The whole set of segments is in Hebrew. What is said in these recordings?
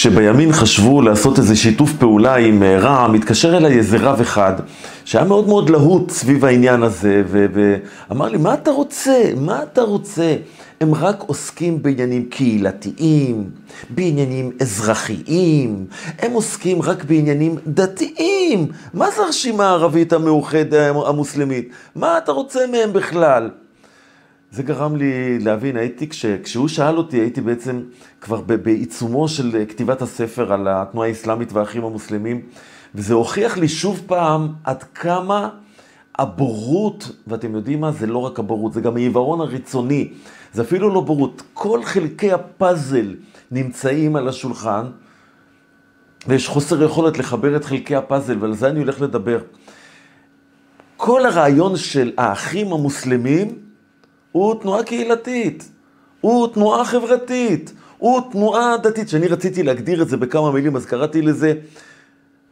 כשבימין חשבו לעשות איזה שיתוף פעולה עם אה, רע"מ, התקשר אליי איזה רב אחד, שהיה מאוד מאוד להוט סביב העניין הזה, ואמר לי, מה אתה רוצה? מה אתה רוצה? הם רק עוסקים בעניינים קהילתיים, בעניינים אזרחיים, הם עוסקים רק בעניינים דתיים. מה זה הרשימה הערבית המאוחדת המוסלמית? מה אתה רוצה מהם בכלל? זה גרם לי להבין, הייתי, כש, כשהוא שאל אותי, הייתי בעצם כבר בעיצומו של כתיבת הספר על התנועה האסלאמית והאחים המוסלמים, וזה הוכיח לי שוב פעם עד כמה הבורות, ואתם יודעים מה, זה לא רק הבורות, זה גם העיוורון הרצוני, זה אפילו לא בורות, כל חלקי הפאזל נמצאים על השולחן, ויש חוסר יכולת לחבר את חלקי הפאזל, ועל זה אני הולך לדבר. כל הרעיון של האחים המוסלמים, הוא תנועה קהילתית, הוא תנועה חברתית, הוא תנועה דתית, שאני רציתי להגדיר את זה בכמה מילים, אז קראתי לזה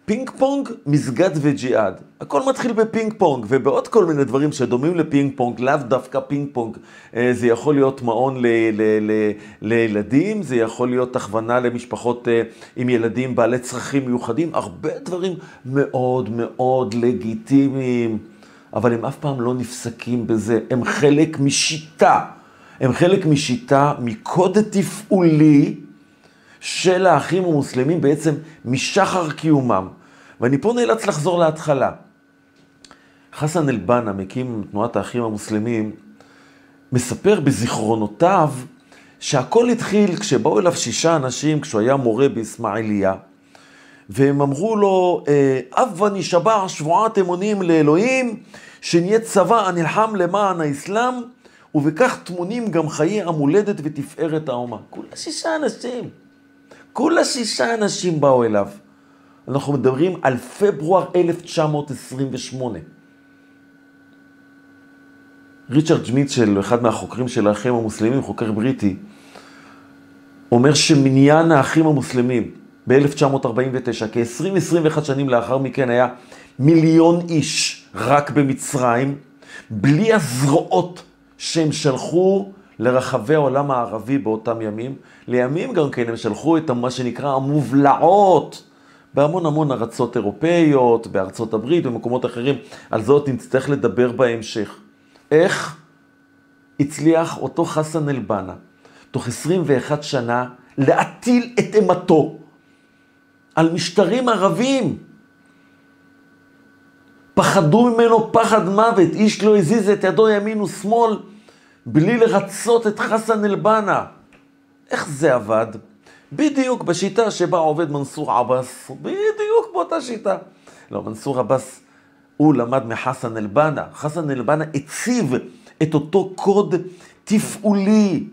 פינג פונג, מסגד וג'יהאד. הכל מתחיל בפינג פונג, ובעוד כל מיני דברים שדומים לפינג פונג, לאו דווקא פינג פונג. אה, זה יכול להיות מעון ל- ל- ל- לילדים, זה יכול להיות הכוונה למשפחות אה, עם ילדים בעלי צרכים מיוחדים, הרבה דברים מאוד מאוד לגיטימיים. אבל הם אף פעם לא נפסקים בזה, הם חלק משיטה. הם חלק משיטה, מקוד תפעולי של האחים המוסלמים בעצם משחר קיומם. ואני פה נאלץ לחזור להתחלה. חסן אל-בנה, מקים תנועת האחים המוסלמים, מספר בזיכרונותיו שהכל התחיל כשבאו אליו שישה אנשים, כשהוא היה מורה באסמאעיליה, והם אמרו לו, אבא נשבע שבועת אמונים לאלוהים, שנהיה צבא הנלחם למען האסלאם, ובכך טמונים גם חיי המולדת ותפארת האומה. כולה שישה אנשים. כולה שישה אנשים באו אליו. אנחנו מדברים על פברואר 1928. ריצ'רד שמיטשל, אחד מהחוקרים של האחים המוסלמים, חוקר בריטי, אומר שמניין האחים המוסלמים ב-1949, כ-20-21 שנים לאחר מכן, היה מיליון איש רק במצרים, בלי הזרועות שהם שלחו לרחבי העולם הערבי באותם ימים. לימים גם כן הם שלחו את מה שנקרא המובלעות בהמון המון ארצות אירופאיות, בארצות הברית, במקומות אחרים. על זאת נצטרך לדבר בהמשך. איך הצליח אותו חסן אל-בנה, תוך 21 שנה, להטיל את אימתו על משטרים ערבים. פחדו ממנו פחד מוות, איש לא הזיז את ידו ימין ושמאל בלי לרצות את חסן אל-בנה. איך זה עבד? בדיוק בשיטה שבה עובד מנסור עבאס, בדיוק באותה שיטה. לא, מנסור עבאס, הוא למד מחסן אל-בנה. חסן אל-בנה הציב את אותו קוד תפעולי.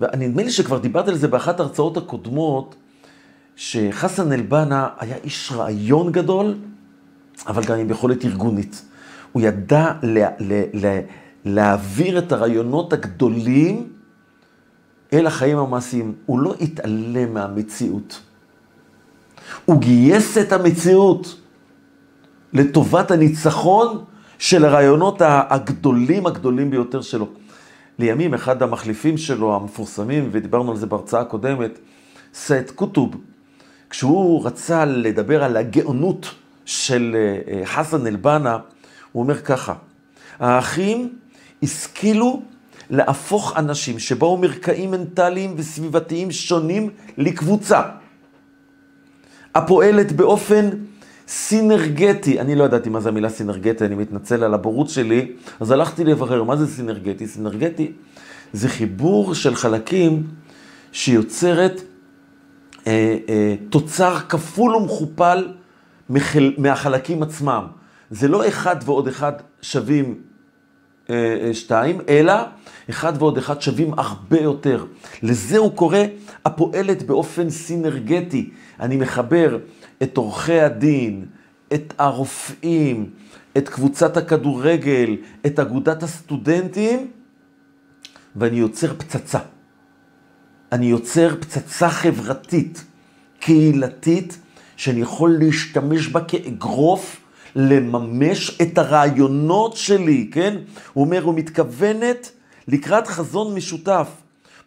ונדמה לי שכבר דיברתי על זה באחת ההרצאות הקודמות, שחסן אל-בנה היה איש רעיון גדול, אבל גם עם יכולת ארגונית. הוא ידע לה, לה, לה, להעביר את הרעיונות הגדולים אל החיים המעשיים. הוא לא התעלם מהמציאות. הוא גייס את המציאות לטובת הניצחון של הרעיונות הגדולים הגדולים ביותר שלו. לימים אחד המחליפים שלו, המפורסמים, ודיברנו על זה בהרצאה הקודמת, סייד קוטוב, כשהוא רצה לדבר על הגאונות של אה, אה, חסן אל-בנה, הוא אומר ככה, האחים השכילו להפוך אנשים שבאו מרקעים מנטליים וסביבתיים שונים לקבוצה, הפועלת באופן סינרגטי, אני לא ידעתי מה זה המילה סינרגטי, אני מתנצל על הבורות שלי, אז הלכתי לברר מה זה סינרגטי. סינרגטי זה חיבור של חלקים שיוצרת אה, אה, תוצר כפול ומכופל מהחלקים עצמם. זה לא אחד ועוד אחד שווים אה, שתיים, אלא אחד ועוד אחד שווים הרבה יותר. לזה הוא קורא הפועלת באופן סינרגטי. אני מחבר את עורכי הדין, את הרופאים, את קבוצת הכדורגל, את אגודת הסטודנטים, ואני יוצר פצצה. אני יוצר פצצה חברתית, קהילתית, שאני יכול להשתמש בה כאגרוף, לממש את הרעיונות שלי, כן? הוא אומר, הוא מתכוונת לקראת חזון משותף.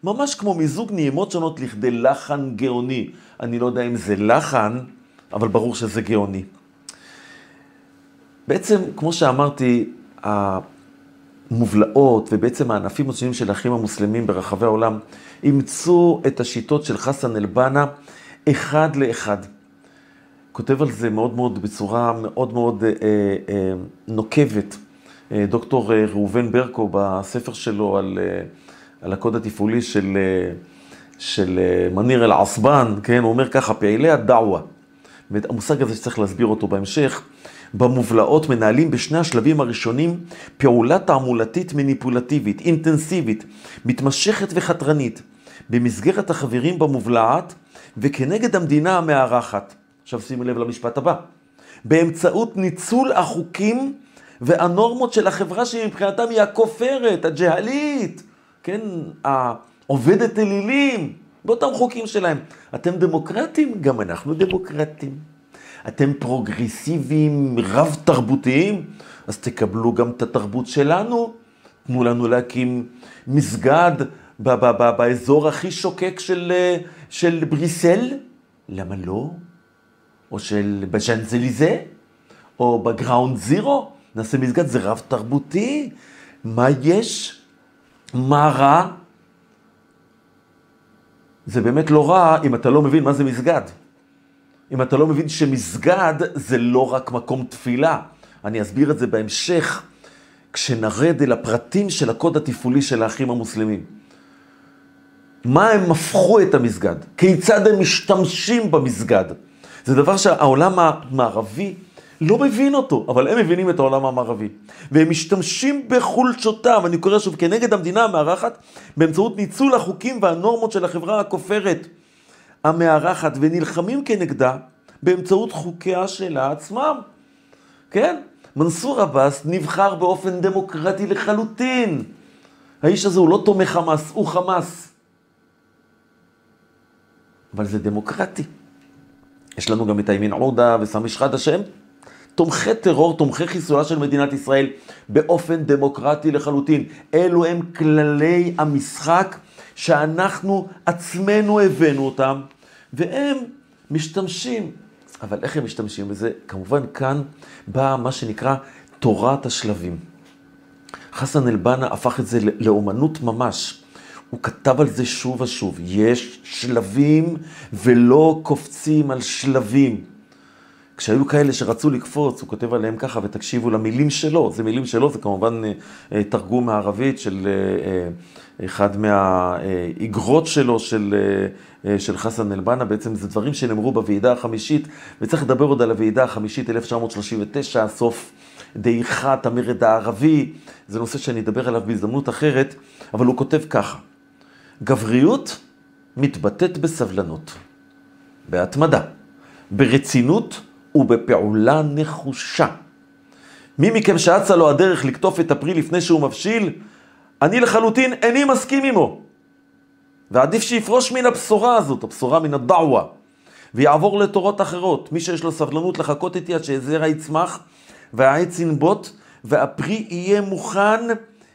ממש כמו מיזוג נעימות שונות לכדי לחן גאוני. אני לא יודע אם זה לחן, אבל ברור שזה גאוני. בעצם, כמו שאמרתי, המובלעות ובעצם הענפים השונים של האחים המוסלמים ברחבי העולם אימצו את השיטות של חסן אל-בנה אחד לאחד. כותב על זה מאוד מאוד, בצורה מאוד מאוד אה, אה, נוקבת, אה, דוקטור אה, ראובן ברקו בספר שלו על, אה, על הקוד התפעולי של, אה, של אה, מניר אל-עסבן, כן, הוא אומר ככה, פעילי הדאווה, המושג הזה שצריך להסביר אותו בהמשך, במובלעות מנהלים בשני השלבים הראשונים פעולה תעמולתית מניפולטיבית, אינטנסיבית, מתמשכת וחתרנית, במסגרת החברים במובלעת וכנגד המדינה המארחת. עכשיו שימו לב למשפט הבא. באמצעות ניצול החוקים והנורמות של החברה שמבחינתם היא הכופרת, הג'הלית, כן, העובדת אלילים, באותם חוקים שלהם. אתם דמוקרטים? גם אנחנו דמוקרטים. אתם פרוגרסיביים, רב-תרבותיים? אז תקבלו גם את התרבות שלנו. תנו לנו להקים מסגד ב- ב- ב- באזור הכי שוקק של, של בריסל. למה לא? או של בז'אנזליזה, או בגראונד זירו, נעשה מסגד, זה רב תרבותי. מה יש? מה רע? זה באמת לא רע אם אתה לא מבין מה זה מסגד. אם אתה לא מבין שמסגד זה לא רק מקום תפילה. אני אסביר את זה בהמשך, כשנרד אל הפרטים של הקוד התפעולי של האחים המוסלמים. מה הם הפכו את המסגד? כיצד הם משתמשים במסגד? זה דבר שהעולם המערבי לא מבין אותו, אבל הם מבינים את העולם המערבי. והם משתמשים בחולשותיו, אני קורא שוב, כנגד המדינה המארחת, באמצעות ניצול החוקים והנורמות של החברה הכופרת המארחת, ונלחמים כנגדה באמצעות חוקיה שלה עצמם. כן? מנסור עבאס נבחר באופן דמוקרטי לחלוטין. האיש הזה הוא לא תומך חמאס, הוא חמאס. אבל זה דמוקרטי. יש לנו גם את הימין עודה וסמי שחאדה שהם תומכי טרור, תומכי חיסולה של מדינת ישראל באופן דמוקרטי לחלוטין. אלו הם כללי המשחק שאנחנו עצמנו הבאנו אותם, והם משתמשים. אבל איך הם משתמשים בזה? כמובן כאן בא מה שנקרא תורת השלבים. חסן אל-בנה הפך את זה לאומנות ממש. הוא כתב על זה שוב ושוב. יש שלבים ולא קופצים על שלבים. כשהיו כאלה שרצו לקפוץ, הוא כותב עליהם ככה, ותקשיבו למילים שלו, זה מילים שלו, זה כמובן אה, אה, תרגום מערבית של אה, אחד מהאיגרות שלו, של, של חסן אל-בנה, בעצם זה דברים שנאמרו בוועידה החמישית, וצריך לדבר עוד על הוועידה החמישית, 1939, סוף דעיכת המרד הערבי, זה נושא שאני אדבר עליו בהזדמנות אחרת, אבל הוא כותב ככה, גבריות מתבטאת בסבלנות, בהתמדה, ברצינות ובפעולה נחושה. מי מכם שאצה לו הדרך לקטוף את הפרי לפני שהוא מבשיל, אני לחלוטין איני מסכים עמו. ועדיף שיפרוש מן הבשורה הזאת, הבשורה מן הדעווה, ויעבור לתורות אחרות. מי שיש לו סבלנות לחכות איתי עד שהזרע יצמח, והעץ ינבוט, והפרי יהיה מוכן,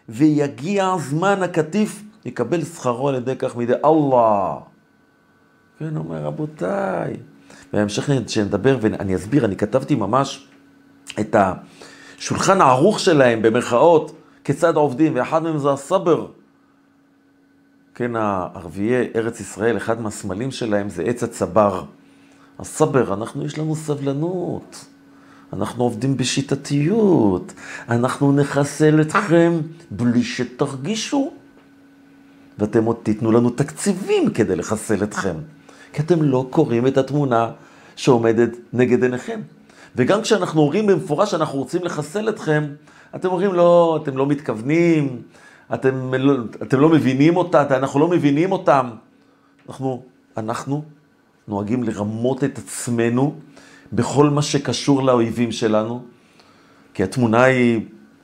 ויגיע זמן הקטיף, יקבל שכרו על ידי כך מידי אללה. כן, אומר רבותיי. בהמשך שנדבר ואני אסביר, אני כתבתי ממש את השולחן הערוך שלהם, במרכאות, כיצד עובדים, ואחד מהם זה הסבר. כן, הערביי ארץ ישראל, אחד מהסמלים שלהם זה עץ הצבר. הסבר, אנחנו, יש לנו סבלנות. אנחנו עובדים בשיטתיות. אנחנו נחסל אתכם בלי שתרגישו. ואתם עוד תיתנו לנו תקציבים כדי לחסל אתכם. כי אתם לא קוראים את התמונה שעומדת נגד עיניכם. וגם כשאנחנו אומרים במפורש שאנחנו רוצים לחסל אתכם, אתם אומרים לא, אתם לא מתכוונים, אתם לא, אתם לא מבינים אותה, אנחנו לא מבינים אותם. אנחנו, אנחנו נוהגים לרמות את עצמנו בכל מה שקשור לאויבים שלנו, כי התמונה היא,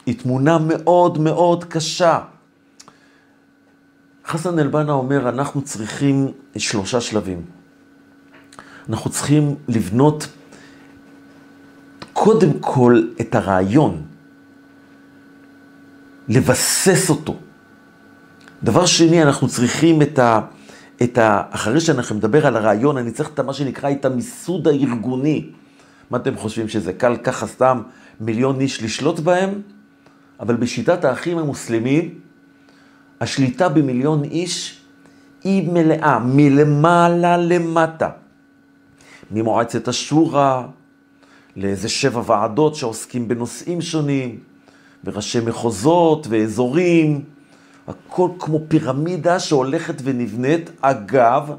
היא תמונה מאוד מאוד קשה. חסן אל-בנה אומר, אנחנו צריכים שלושה שלבים. אנחנו צריכים לבנות קודם כל את הרעיון, לבסס אותו, דבר שני, אנחנו צריכים את ה... את ה... אחרי שאנחנו נדבר על הרעיון, אני צריך את מה שנקרא את המיסוד הארגוני. מה אתם חושבים, שזה קל ככה סתם מיליון איש לשלוט בהם? אבל בשיטת האחים המוסלמים, השליטה במיליון איש היא מלאה, מלמעלה למטה. ממועצת השורא לאיזה שבע ועדות שעוסקים בנושאים שונים, וראשי מחוזות ואזורים, הכל כמו פירמידה שהולכת ונבנית, אגב,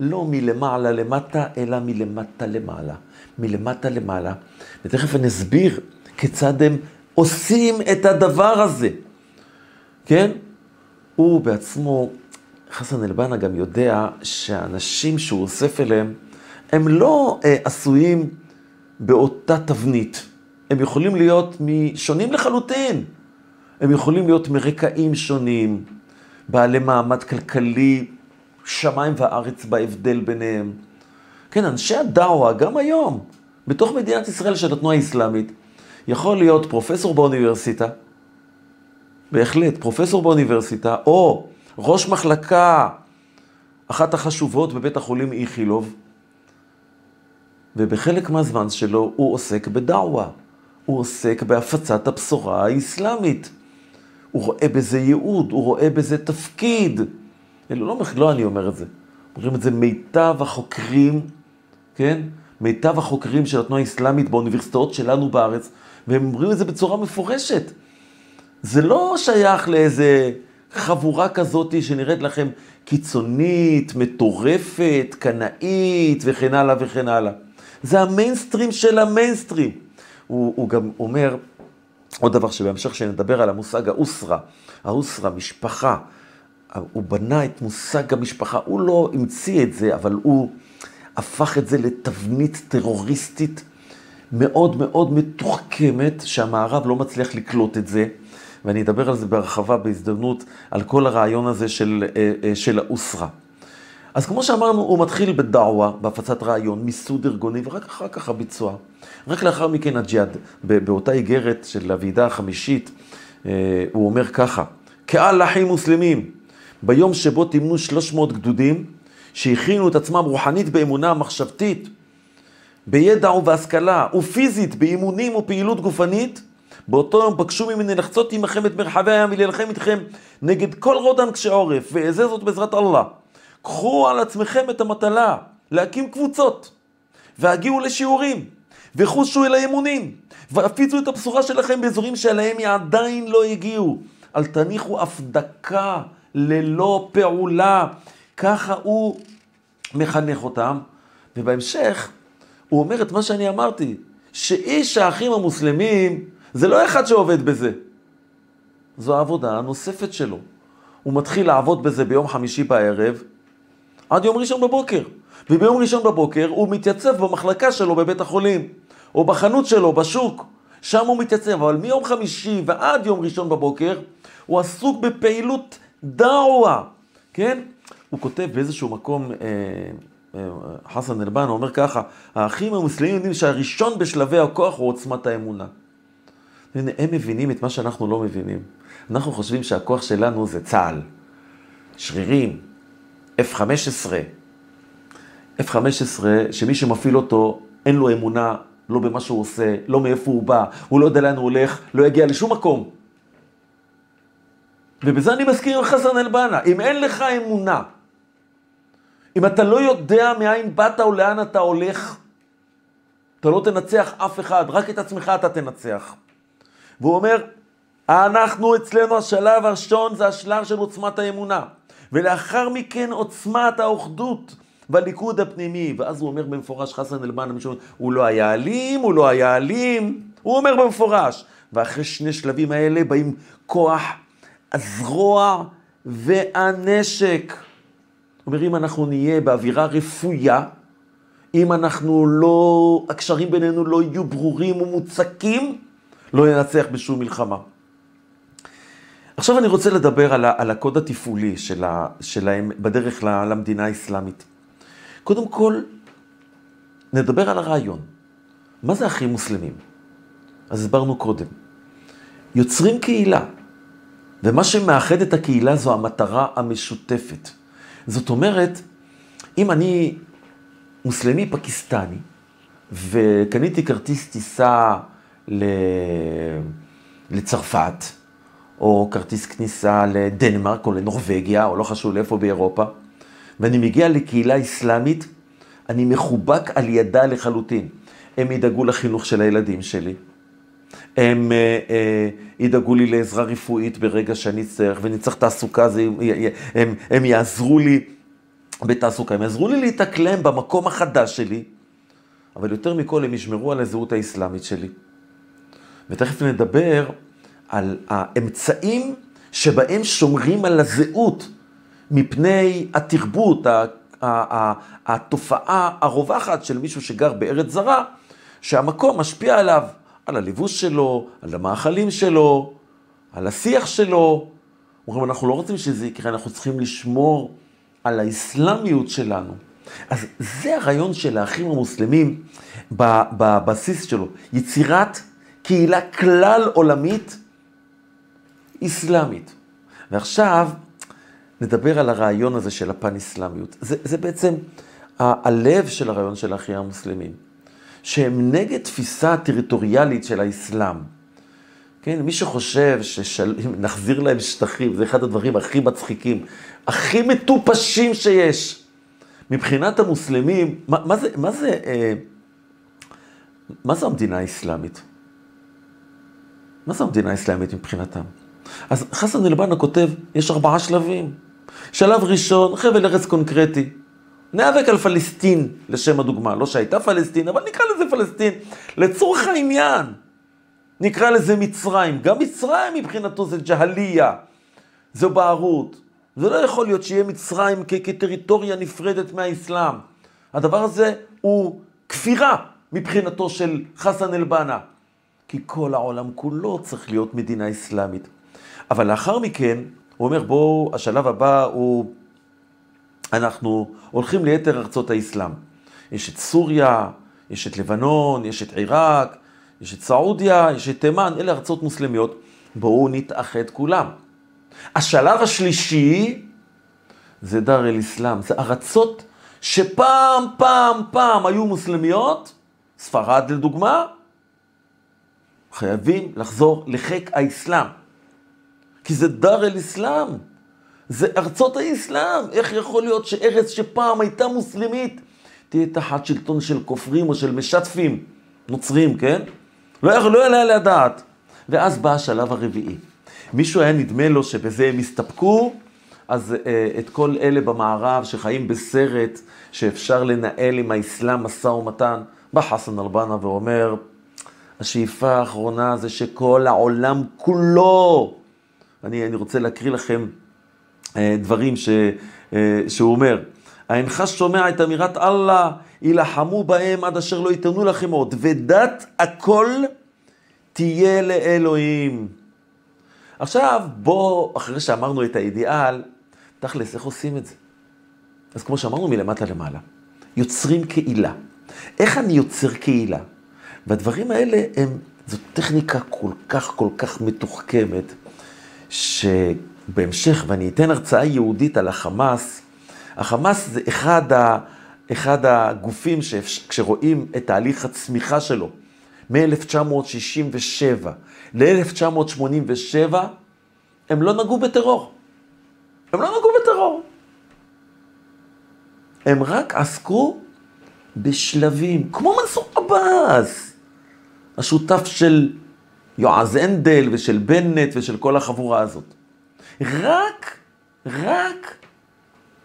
לא מלמעלה למטה, אלא מלמטה למעלה. מלמטה למעלה, ותכף אני אסביר כיצד הם עושים את הדבר הזה, כן? הוא בעצמו, חסן אלבנה גם יודע שהאנשים שהוא אוסף אליהם, הם לא אה, עשויים באותה תבנית. הם יכולים להיות שונים לחלוטין. הם יכולים להיות מרקעים שונים, בעלי מעמד כלכלי, שמיים וארץ בהבדל ביניהם. כן, אנשי הדאווה, גם היום, בתוך מדינת ישראל של התנועה האסלאמית, יכול להיות פרופסור באוניברסיטה, בהחלט, פרופסור באוניברסיטה, או ראש מחלקה, אחת החשובות בבית החולים איכילוב, ובחלק מהזמן שלו הוא עוסק בדאווה, הוא עוסק בהפצת הבשורה האסלאמית. הוא רואה בזה ייעוד, הוא רואה בזה תפקיד. אלו לא, לא אני אומר את זה, אומרים את זה מיטב החוקרים, כן? מיטב החוקרים של התנועה האסלאמית באוניברסיטאות שלנו בארץ, והם אומרים את זה בצורה מפורשת. זה לא שייך לאיזה חבורה כזאת שנראית לכם קיצונית, מטורפת, קנאית וכן הלאה וכן הלאה. זה המיינסטרים של המיינסטרים. הוא, הוא גם אומר, עוד דבר שבהמשך שנדבר על המושג האוסרה, האוסרה, משפחה, הוא בנה את מושג המשפחה, הוא לא המציא את זה, אבל הוא הפך את זה לתבנית טרוריסטית מאוד מאוד מתוחכמת, שהמערב לא מצליח לקלוט את זה, ואני אדבר על זה בהרחבה בהזדמנות, על כל הרעיון הזה של, אה, אה, של האוסרה. אז כמו שאמרנו, הוא מתחיל בדאווה, בהפצת רעיון, מיסוד ארגוני, ורק אחר כך הביצוע. רק לאחר מכן הג'יהאד, באותה איגרת של הוועידה החמישית, אה, הוא אומר ככה, קהל אחים מוסלמים, ביום שבו תימנו 300 גדודים, שהכינו את עצמם רוחנית באמונה מחשבתית, בידע ובהשכלה, ופיזית, באימונים ופעילות גופנית, באותו יום בקשו ממני לחצות עמכם את מרחבי הים ולהילחם איתכם נגד כל רודן קשי עורף, ואעזה זאת בעזרת אללה. קחו על עצמכם את המטלה להקים קבוצות, והגיעו לשיעורים, וחושו אל האמונים, והפיצו את הבשורה שלכם באזורים שאליהם היא עדיין לא הגיעו. אל תניחו אף דקה ללא פעולה. ככה הוא מחנך אותם, ובהמשך הוא אומר את מה שאני אמרתי, שאיש האחים המוסלמים זה לא אחד שעובד בזה, זו העבודה הנוספת שלו. הוא מתחיל לעבוד בזה ביום חמישי בערב, עד יום ראשון בבוקר. וביום ראשון בבוקר הוא מתייצב במחלקה שלו בבית החולים, או בחנות שלו, בשוק. שם הוא מתייצב, אבל מיום חמישי ועד יום ראשון בבוקר, הוא עסוק בפעילות דאווה, כן? הוא כותב באיזשהו מקום, אה, אה, חסן אלבן אומר ככה, האחים המוסלמים יודעים שהראשון בשלבי הכוח הוא עוצמת האמונה. הנה, הם מבינים את מה שאנחנו לא מבינים. אנחנו חושבים שהכוח שלנו זה צה"ל, שרירים, F-15. F-15, שמי שמפעיל אותו, אין לו אמונה, לא במה שהוא עושה, לא מאיפה הוא בא, הוא לא יודע לאן הוא הולך, לא יגיע לשום מקום. ובזה אני מזכיר חסן אל-בנה, אם אין לך אמונה, אם אתה לא יודע מאין באת או לאן אתה הולך, אתה לא תנצח אף אחד, רק את עצמך אתה תנצח. והוא אומר, אנחנו אצלנו השלב הראשון זה השלב של עוצמת האמונה. ולאחר מכן עוצמת האוחדות בליכוד הפנימי. ואז הוא אומר במפורש, חסן אלמן, הוא לא היה אלים, הוא לא היה אלים, הוא אומר במפורש. ואחרי שני שלבים האלה באים כוח, הזרוע והנשק. אומר, אם אנחנו נהיה באווירה רפויה, אם אנחנו לא, הקשרים בינינו לא יהיו ברורים ומוצקים, לא ננצח בשום מלחמה. עכשיו אני רוצה לדבר על, על הקוד התפעולי של ה, שלהם בדרך למדינה האסלאמית. קודם כל, נדבר על הרעיון. מה זה אחים מוסלמים? אז הסברנו קודם. יוצרים קהילה. ומה שמאחד את הקהילה זו המטרה המשותפת. זאת אומרת, אם אני מוסלמי פקיסטני, וקניתי כרטיס טיסה לצרפת, או כרטיס כניסה לדנמרק או לנורבגיה, או לא חשוב לאיפה באירופה, ואני מגיע לקהילה אסלאמית, אני מחובק על ידה לחלוטין. הם ידאגו לחינוך של הילדים שלי, הם אה, אה, ידאגו לי לעזרה רפואית ברגע שאני צריך, ואני צריך תעסוקה, זה, הם, הם יעזרו לי בתעסוקה, הם יעזרו לי להתאקלם במקום החדש שלי, אבל יותר מכל הם ישמרו על הזהות האסלאמית שלי. ותכף נדבר על האמצעים שבהם שומרים על הזהות מפני התרבות, התופעה הרווחת של מישהו שגר בארץ זרה, שהמקום משפיע עליו, על הלבוש שלו, על המאכלים שלו, על השיח שלו. אומרים, אנחנו לא רוצים שזה יקרה, אנחנו צריכים לשמור על האסלאמיות שלנו. אז זה הרעיון של האחים המוסלמים בבסיס שלו, יצירת קהילה כלל עולמית אסלאמית. ועכשיו נדבר על הרעיון הזה של הפן-אסלאמיות. זה, זה בעצם הלב של הרעיון של האחים המוסלמים, שהם נגד תפיסה טריטוריאלית של האסלאם. כן, מי שחושב שנחזיר להם שטחים, זה אחד הדברים הכי מצחיקים, הכי מטופשים שיש. מבחינת המוסלמים, מה, מה זה, מה זה, אה, מה זה המדינה האסלאמית? מה זה המדינה האסלאמית מבחינתם? אז חסן אל-בנה כותב, יש ארבעה שלבים. שלב ראשון, חבל ארץ קונקרטי. ניאבק על פלסטין, לשם הדוגמה. לא שהייתה פלסטין, אבל נקרא לזה פלסטין. לצורך העניין, נקרא לזה מצרים. גם מצרים מבחינתו זה ג'הליה, זו בערות. זה לא יכול להיות שיהיה מצרים כ- כטריטוריה נפרדת מהאסלאם. הדבר הזה הוא כפירה מבחינתו של חסן אל-בנה. כי כל העולם כולו צריך להיות מדינה אסלאמית. אבל לאחר מכן, הוא אומר, בואו, השלב הבא הוא, אנחנו הולכים ליתר ארצות האסלאם. יש את סוריה, יש את לבנון, יש את עיראק, יש את סעודיה, יש את תימן, אלה ארצות מוסלמיות. בואו נתאחד כולם. השלב השלישי זה דר אל אסלאם, זה ארצות שפעם, פעם, פעם היו מוסלמיות, ספרד לדוגמה, חייבים לחזור לחיק האסלאם. כי זה דר אל אסלאם, זה ארצות האסלאם. איך יכול להיות שארץ שפעם הייתה מוסלמית, תהיה תחת שלטון של כופרים או של משתפים, נוצרים, כן? לא יעלה לא על הדעת. ואז בא השלב הרביעי. מישהו היה נדמה לו שבזה הם הסתפקו, אז אה, את כל אלה במערב שחיים בסרט שאפשר לנהל עם האסלאם משא ומתן, בא חסן אלבנה ואומר, השאיפה האחרונה זה שכל העולם כולו, אני, אני רוצה להקריא לכם אה, דברים ש, אה, שהוא אומר, האינך שומע את אמירת אללה, יילחמו בהם עד אשר לא ייתנו לכם עוד, ודת הכל תהיה לאלוהים. עכשיו, בוא, אחרי שאמרנו את האידיאל, תכלס, איך עושים את זה? אז כמו שאמרנו, מלמטה למעלה. יוצרים קהילה. איך אני יוצר קהילה? והדברים האלה הם, זו טכניקה כל כך כל כך מתוחכמת, שבהמשך, ואני אתן הרצאה יהודית על החמאס, החמאס זה אחד, ה, אחד הגופים שכשרואים את תהליך הצמיחה שלו, מ-1967 ל-1987, הם לא נגעו בטרור. הם לא נגעו בטרור. הם רק עסקו בשלבים, כמו מנסור עבאס, השותף של יועז הנדל ושל בנט ושל כל החבורה הזאת. רק, רק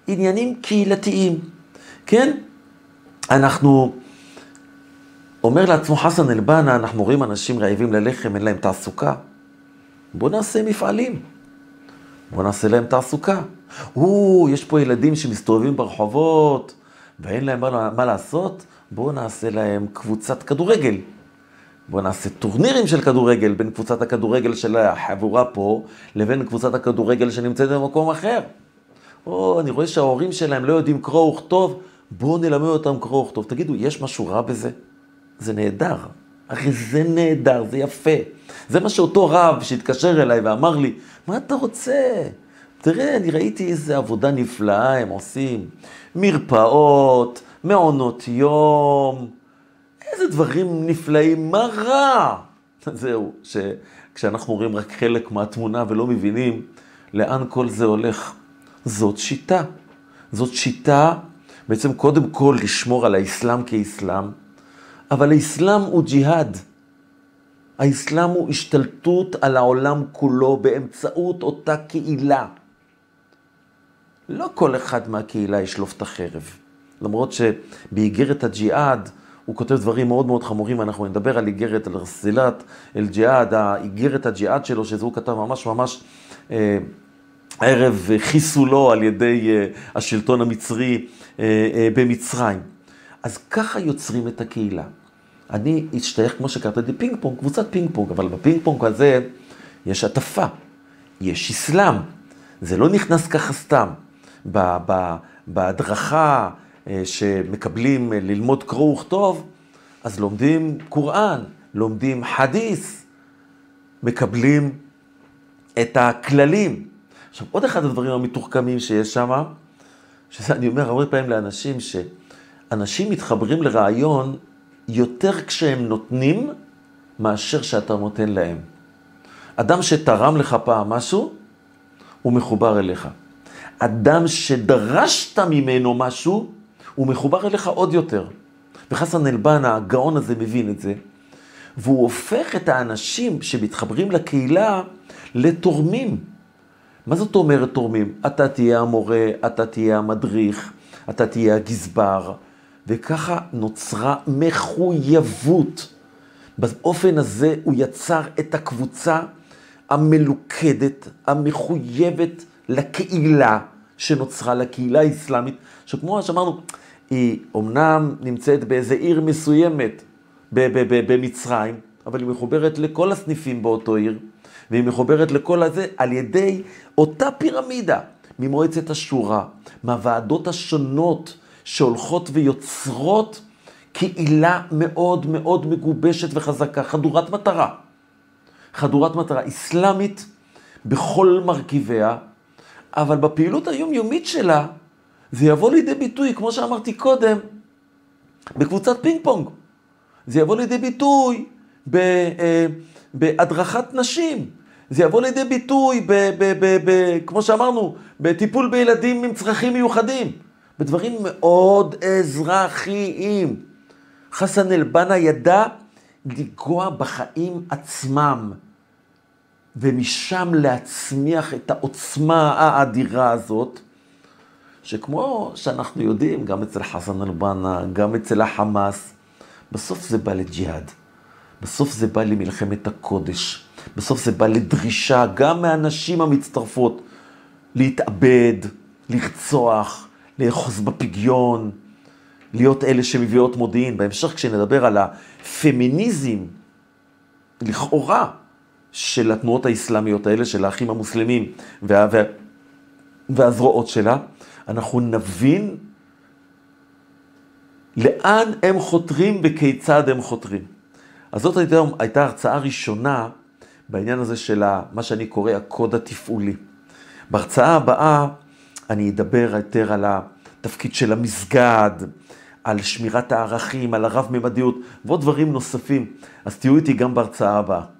עניינים קהילתיים, כן? אנחנו, אומר לעצמו חסן אל-בנה, אנחנו רואים אנשים רעבים ללחם, אין להם תעסוקה. בואו נעשה מפעלים. בואו נעשה להם תעסוקה. או, יש פה ילדים שמסתובבים ברחובות ואין להם מה, מה לעשות, בואו נעשה להם קבוצת כדורגל. בואו נעשה טורנירים של כדורגל בין קבוצת הכדורגל של החבורה פה לבין קבוצת הכדורגל שנמצאת במקום אחר. או, אני רואה שההורים שלהם לא יודעים קרוא וכתוב, בואו נלמד אותם קרוא וכתוב. תגידו, יש משהו רע בזה? זה נהדר. הרי זה נהדר, זה יפה. זה מה שאותו רב שהתקשר אליי ואמר לי, מה אתה רוצה? תראה, אני ראיתי איזה עבודה נפלאה הם עושים. מרפאות, מעונות יום, איזה דברים נפלאים, מה רע? זהו, שכשאנחנו רואים רק חלק מהתמונה ולא מבינים לאן כל זה הולך, זאת שיטה. זאת שיטה, בעצם קודם כל לשמור על האסלאם כאסלאם, אבל האסלאם הוא ג'יהאד. האסלאם הוא השתלטות על העולם כולו באמצעות אותה קהילה. לא כל אחד מהקהילה ישלוף את החרב. למרות שבאיגרת הג'יהאד הוא כותב דברים מאוד מאוד חמורים, אנחנו נדבר על איגרת, על رسالة الجهاد, האיגרת הג'יהאד שלו, שזה הוא כתב ממש ממש אה, ערב חיסולו על ידי אה, השלטון המצרי אה, אה, במצרים. אז ככה יוצרים את הקהילה. אני אשתייך, כמו שקראתי, פינג פונג, קבוצת פינג פונג, אבל בפינג פונג הזה יש הטפה, יש אסלאם, זה לא נכנס ככה סתם. בהדרכה שמקבלים ללמוד קרוא וכתוב, אז לומדים קוראן, לומדים חדיס, מקבלים את הכללים. עכשיו, עוד אחד הדברים המתוחכמים שיש שם, שזה אני אומר הרבה פעמים לאנשים, שאנשים מתחברים לרעיון יותר כשהם נותנים, מאשר שאתה נותן להם. אדם שתרם לך פעם משהו, הוא מחובר אליך. אדם שדרשת ממנו משהו, הוא מחובר אליך עוד יותר. וחסן אלבנה, הגאון הזה, מבין את זה, והוא הופך את האנשים שמתחברים לקהילה לתורמים. מה זאת אומרת תורמים? אתה תהיה המורה, אתה תהיה המדריך, אתה תהיה הגזבר, וככה נוצרה מחויבות. באופן הזה הוא יצר את הקבוצה המלוכדת, המחויבת לקהילה שנוצרה, לקהילה האסלאמית, שכמו שאמרנו, היא אומנם נמצאת באיזה עיר מסוימת במצרים, אבל היא מחוברת לכל הסניפים באותו עיר, והיא מחוברת לכל הזה על ידי אותה פירמידה, ממועצת השורה, מהוועדות השונות שהולכות ויוצרות קהילה מאוד מאוד מגובשת וחזקה, חדורת מטרה. חדורת מטרה אסלאמית בכל מרכיביה, אבל בפעילות היומיומית שלה, זה יבוא לידי ביטוי, כמו שאמרתי קודם, בקבוצת פינג פונג. זה יבוא לידי ביטוי ב, אה, בהדרכת נשים. זה יבוא לידי ביטוי, ב, ב, ב, ב, כמו שאמרנו, בטיפול בילדים עם צרכים מיוחדים. בדברים מאוד אזרחיים. חסן אל-בנה ידע לגוע בחיים עצמם. ומשם להצמיח את העוצמה האדירה הזאת, שכמו שאנחנו יודעים, גם אצל חסן אל-בנה, גם אצל החמאס, בסוף זה בא לג'יהאד. בסוף זה בא למלחמת הקודש. בסוף זה בא לדרישה גם מהנשים המצטרפות להתאבד, לרצוח, לאחוז בפגיון, להיות אלה שמביאות מודיעין. בהמשך כשנדבר על הפמיניזם, לכאורה, של התנועות האסלאמיות האלה, של האחים המוסלמים וה, והזרועות שלה, אנחנו נבין לאן הם חותרים וכיצד הם חותרים. אז זאת הייתה, הייתה הרצאה ראשונה בעניין הזה של מה שאני קורא הקוד התפעולי. בהרצאה הבאה אני אדבר יותר על התפקיד של המסגד, על שמירת הערכים, על הרב-ממדיות ועוד דברים נוספים. אז תהיו איתי גם בהרצאה הבאה.